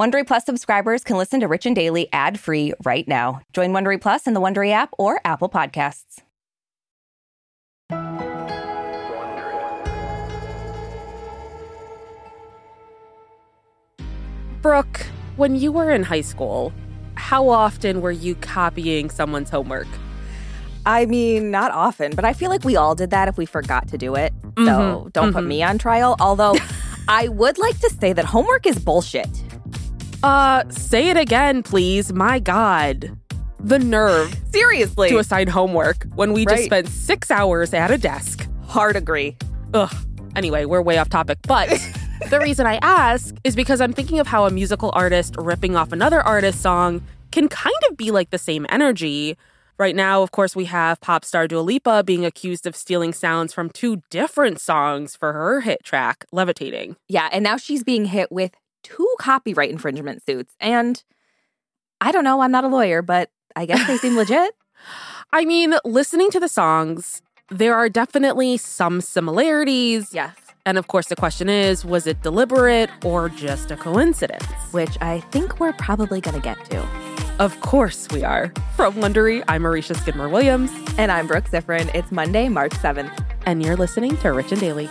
Wondery Plus subscribers can listen to Rich and Daily ad-free right now. Join Wondery Plus in the Wondery app or Apple Podcasts. Brooke, when you were in high school, how often were you copying someone's homework? I mean, not often, but I feel like we all did that if we forgot to do it. So Mm-hmm. don't put me on trial. Although I would like to say that homework is bullshit. Uh, say it again, please. My God. The nerve Seriously. to assign homework when we just spent six hours at a desk. Hard agree. Ugh. Anyway, we're way off topic. But the reason I ask is because I'm thinking of how a musical artist ripping off another artist's song can kind of be like the same energy. Right now, of course, we have pop star Dua Lipa being accused of stealing sounds from two different songs for her hit track, Levitating. Yeah, and now she's being hit with two copyright infringement suits. And I don't know, I'm not a lawyer, but I guess they seem legit. I mean, listening to the songs, there are definitely some similarities. Yes. And of course, the question is was it deliberate or just a coincidence? Which I think we're probably going to get to. Of course we are. From Wondery, I'm Aricia Skidmore Williams, And I'm Brooke Siffrinn. It's Monday, March 7th. and you're listening to Rich and Daily.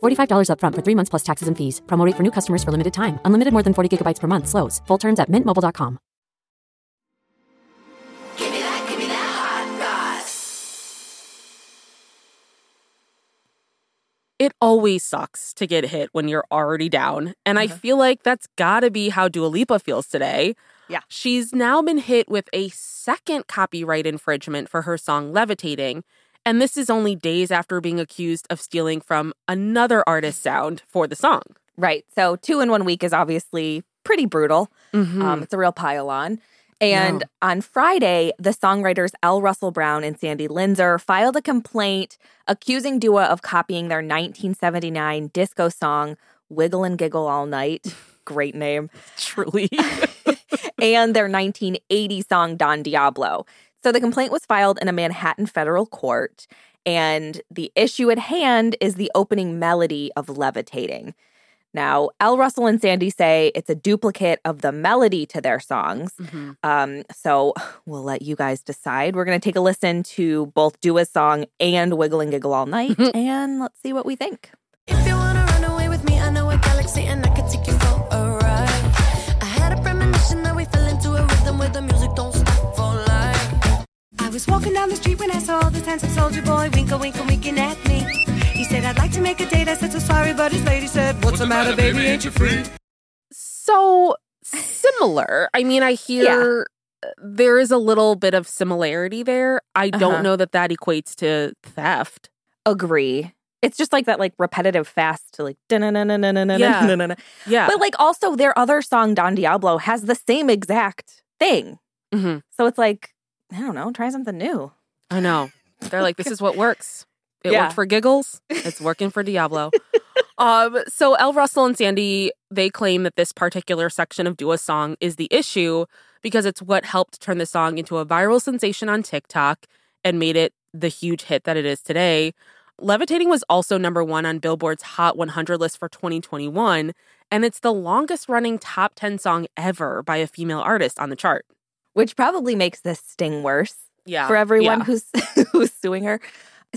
$45 upfront for three months plus taxes and fees. Promo rate for new customers for limited time. Unlimited more than 40 gigabytes per month. Slows. Full terms at mintmobile.com. Give me that, give me that hot sauce. It always sucks to get hit when you're already down. And I mm-hmm. feel like that's gotta be how Dua Lipa feels today. Yeah. She's now been hit with a second copyright infringement for her song Levitating. And this is only days after being accused of stealing from another artist's sound for the song. Right. So, two in one week is obviously pretty brutal. Mm-hmm. Um, it's a real pile on. And on Friday, the songwriters L. Russell Brown and Sandy Linzer filed a complaint accusing Dua of copying their 1979 disco song, Wiggle and Giggle All Night. Great name. Truly. and their 1980 song, Don Diablo. So the complaint was filed in a Manhattan federal court. And the issue at hand is the opening melody of Levitating. Now, L. Russell and Sandy say it's a duplicate of the melody to their songs. Um, so we'll let you guys decide. We're going to take a listen to both Dua's song and Wiggle and Giggle All Night, and let's see what we think. If you wanna run away with me, I know a galaxy and I can take you for a ride. I had a premonition that we fell into a rhythm where the music don't was walking down the street when I saw this handsome soldier boy winkle, winkle, winking at me. He said, I'd like to make a date. I said, so sorry, but his lady said, What's the matter, baby? Ain't you free? So similar. I mean, I hear uh, there is a little bit of similarity there. I don't Uh-huh. know that that equates to theft. Agree. It's just like that, like repetitive fast, like Yeah. da-na-na-na-na-na-na-na-na. Yeah. But like also their other song, Don Diablo, has the same exact thing. Mhm. So it's like, I don't know, try something new. I know. They're like, this is what works. It Yeah. worked for Giggles. It's working for Diablo. um, so L. Russell and Sandy, they claim that this particular section of Dua's song is the issue because it's what helped turn the song into a viral sensation on TikTok and made it the huge hit that it is today. Levitating was also number one on Billboard's Hot 100 list for 2021, and it's the longest running top 10 song ever by a female artist on the chart. Which probably makes this sting worse. Yeah. for everyone Yeah. who's who's suing her.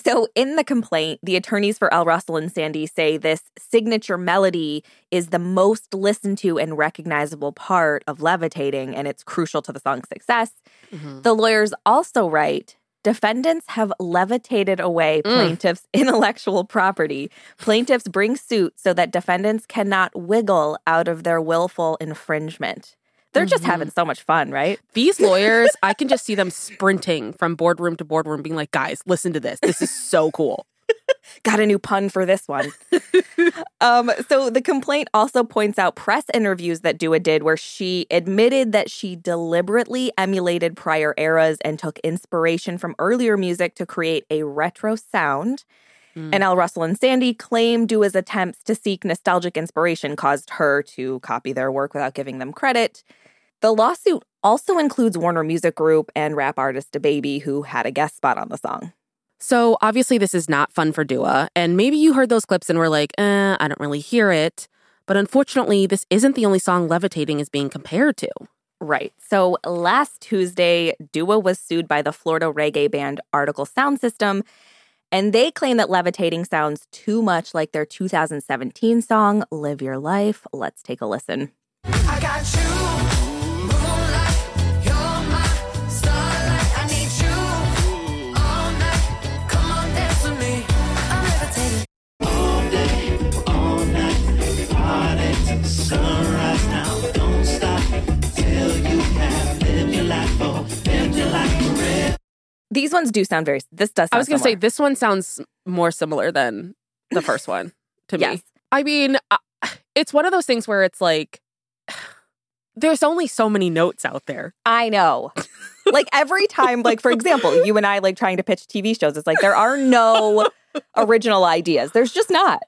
So in the complaint, the attorneys for L. Russell and Sandy say this signature melody is the most listened to and recognizable part of levitating, and it's crucial to the song's success. Mhm. The lawyers also write defendants have levitated away Mm. plaintiffs' intellectual property. Plaintiffs bring suit so that defendants cannot wiggle out of their willful infringement. They're just Mhm. having so much fun, right? These lawyers, I can just see them sprinting from boardroom to boardroom, being like, guys, listen to this. This is so cool. got a new pun for this one. um, so the complaint also points out press interviews that Dua did where she admitted that she deliberately emulated prior eras and took inspiration from earlier music to create a retro sound. Mm. And L. Russell and Sandy claim Dua's attempts to seek nostalgic inspiration caused her to copy their work without giving them credit. The lawsuit also includes Warner Music Group and rap artist DaBaby, who had a guest spot on the song. So obviously, this is not fun for Dua. And maybe you heard those clips and were like, eh, I don't really hear it. But unfortunately, this isn't the only song Levitating is being compared to. Right. So last Tuesday, Dua was sued by the Florida reggae band Artikal Sound System, and they claim that Levitating sounds too much like their 2017 song, Live Your Life. Let's take a listen. These ones do sound very, this does sound I was going to say, this one sounds more similar than the first one to me. Yes. I mean, uh, it's one of those things where it's like, there's only so many notes out there. I know. like every time, like for example, you and I like trying to pitch TV shows, it's like there are no original ideas. There's just not.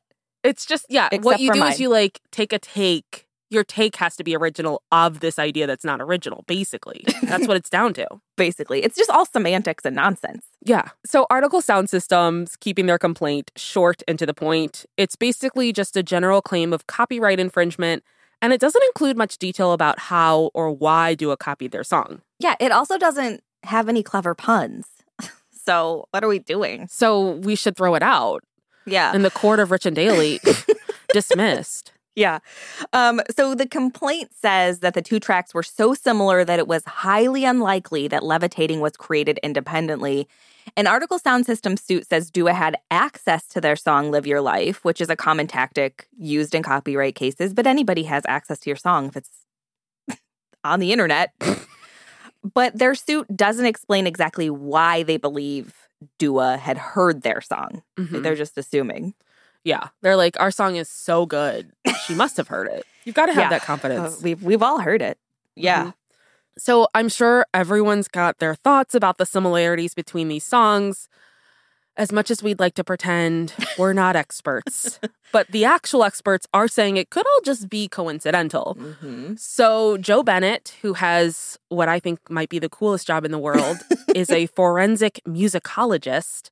It's just, yeah, what you do mine. is you like take a take. Your take has to be original of this idea that's not original, basically. That's what it's down to. Basically, it's just all semantics and nonsense. Yeah. So, Artikal Sound Systems keeping their complaint short and to the point. It's basically just a general claim of copyright infringement, and it doesn't include much detail about how or why Dua copied their song. Yeah, it also doesn't have any clever puns. So, what are we doing? So, we should throw it out. Yeah. In the court of Rich and Daly, dismissed. Yeah. Um, so the complaint says that the two tracks were so similar that it was highly unlikely that Levitating was created independently. An Artikal Sound System suit says Dua had access to their song Live Your Life, which is a common tactic used in copyright cases, but anybody has access to your song if it's on the internet. but their suit doesn't explain exactly why they believe Dua had heard their song. Mhm. They're just assuming. Yeah. They're like, our song is so good. She must have heard it. You've got to have Yeah. that Uh, confidence. we've we've all heard it. Yeah. Mhm. So I'm sure everyone's got their thoughts about the similarities between these songs. As much as we'd like to pretend we're not experts, but the actual experts are saying it could all just be coincidental. Mm-hmm. So, Joe Bennett, who has what I think might be the coolest job in the world, is a forensic musicologist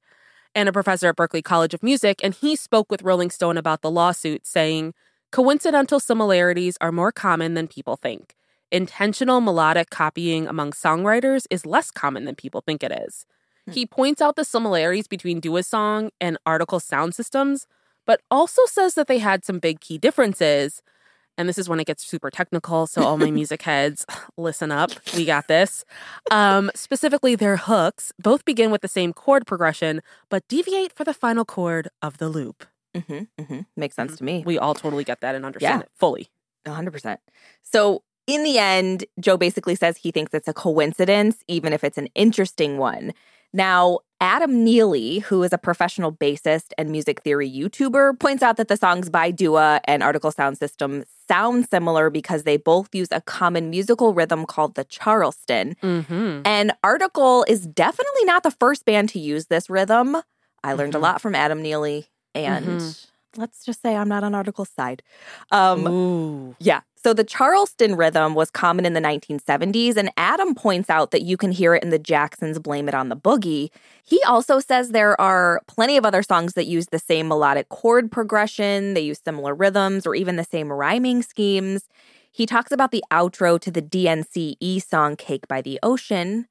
and a professor at Berklee College of Music. And he spoke with Rolling Stone about the lawsuit, saying, Coincidental similarities are more common than people think. Intentional melodic copying among songwriters is less common than people think it is. Hmm. He points out the similarities between Dua's song and Artikal sound systems, but also says that they had some big key differences. And this is when it gets super technical. So, all my music heads, listen up. We got this. Um, specifically, their hooks both begin with the same chord progression, but deviate for the final chord of the loop. Mm-hmm, mm-hmm. Makes sense to me. We all totally get that and understand Yeah. it fully. 100%. So, in the end, Joe basically says he thinks it's a coincidence, even if it's an interesting one. Now, Adam Neely, who is a professional bassist and music theory YouTuber, points out that the songs by Dua and Artikal Sound System sound similar because they both use a common musical rhythm called the Charleston. Mm-hmm. And Artikal is definitely not the first band to use this rhythm. I learned a lot from Adam Neely, and Mhm. let's just say I'm not on Artikal's side. Um, Ooh. yeah. So the Charleston rhythm was common in the 1970s, and Adam points out that you can hear it in the Jacksons' Blame It on the Boogie. He also says there are plenty of other songs that use the same melodic chord progression, they use similar rhythms, or even the same rhyming schemes. He talks about the outro to the DNCE E song Cake by the Ocean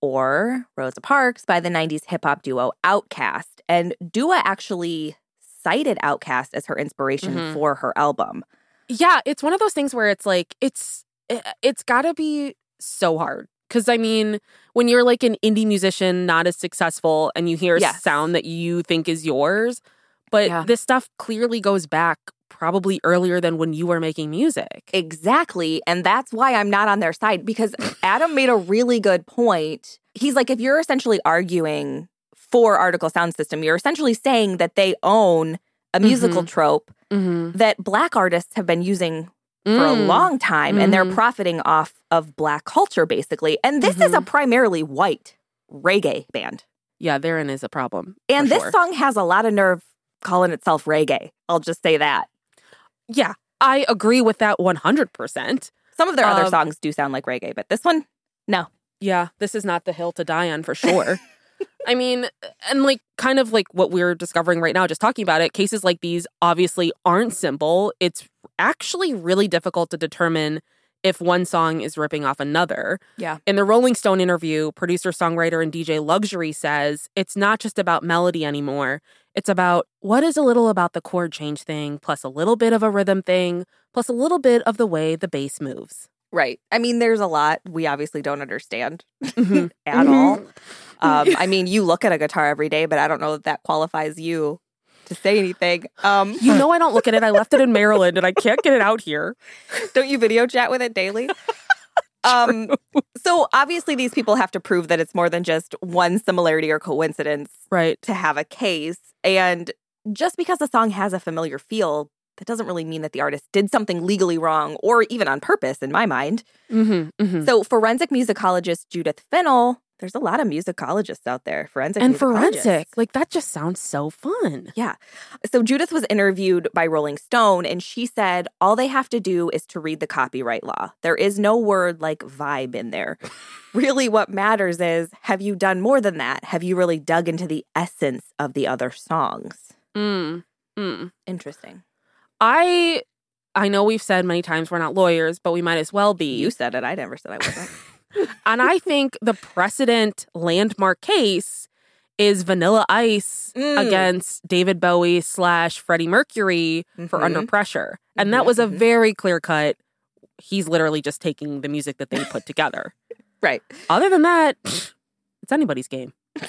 or Rosa Parks by the 90s hip hop duo Outkast. And Dua actually cited Outkast as her inspiration Mhm. for her album. Yeah, it's one of those things where it's like it's it, it's got to be so hard cuz I mean, when you're like an indie musician not as successful and you hear a Yes. sound that you think is yours, but Yeah. this stuff clearly goes back probably earlier than when you were making music. Exactly. And that's why I'm not on their side because Adam made a really good point. He's like, if you're essentially arguing for Artikal Sound System, you're essentially saying that they own a musical mm-hmm. trope Mhm. that Black artists have been using for a Mm. long time and they're Mhm. profiting off of Black culture, basically. And this is a primarily white reggae band. Yeah, therein is a problem. And this sure. song has a lot of nerve calling itself reggae. I'll just say that. Yeah, I agree with that 100%. Some of their other Um, songs do sound like reggae, but this one, no. Yeah, this is not the hill to die on for sure. I mean, and like kind of like what we're discovering right now, just talking about it, cases like these obviously aren't simple. It's actually really difficult to determine if one song is ripping off another. Yeah. In the Rolling Stone interview, producer, songwriter, and DJ Luxury says it's not just about melody anymore. It's about what is a little about the chord change thing, plus a little bit of a rhythm thing, plus a little bit of the way the bass moves. Right. I mean, there's a lot we obviously don't understand Mhm. at all. Um, I mean, you look at a guitar every day, but I don't know that that qualifies you to say anything. Um, You know I don't look at it. I left it in Maryland and I can't get it out here. don't you video chat with it daily? Um, so obviously, these people have to prove that it's more than just one similarity or coincidence Right. to have a case. And just because a song has a familiar feel, that doesn't really mean that the artist did something legally wrong or even on purpose, in my mind. Mm-hmm, mm-hmm. So, forensic musicologist Judith Finell, there's a lot of musicologists out there. Forensic And forensic. Like that just sounds so fun. Yeah. So Judith was interviewed by Rolling Stone and she said all they have to do is to read the copyright law. There is no word like vibe in there. really, what matters is have you done more than that? Have you really dug into the essence of the other songs? Mm. Mm. Interesting. I I know we've said many times we're not lawyers, but we might as well be. You said it. I never said I wasn't. and I think the precedent landmark case is Vanilla Ice Mm. against David Bowie slash Freddie Mercury for Mhm. Under Pressure. And that Mhm, was a mhm. very clear cut. He's literally just taking the music that they put together. right. Other than that, it's anybody's game.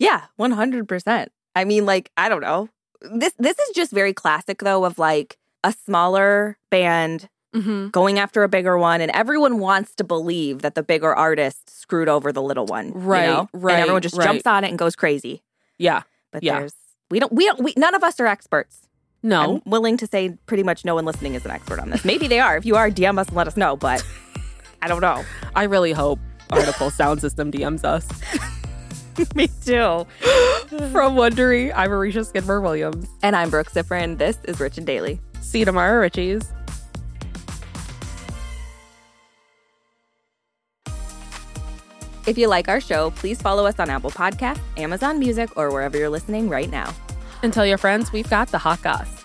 Yeah, 100%. I mean like I don't know. This this is just very classic though of like a smaller band Mm-hmm. going after a bigger one, and everyone wants to believe that the bigger artist screwed over the little one. you Right, know? right, And everyone just right. jumps on it and goes crazy. Yeah. But Yeah. there's we don't we don't we none of us are experts. No. I'm willing to say pretty much no one listening is an expert on this. Maybe they are. If you are, DM us and let us know. But I don't know. I really hope Artikal Sound System DMs us. Me too. From Wondery, I'm Aricia Skidmore Williams. And I'm Brooke Siffrinn. This is Rich and Daily. See you tomorrow, Richies. If you like our show, please follow us on Apple Podcasts, Amazon Music, or wherever you're listening right now. And tell your friends we've got the hot goss.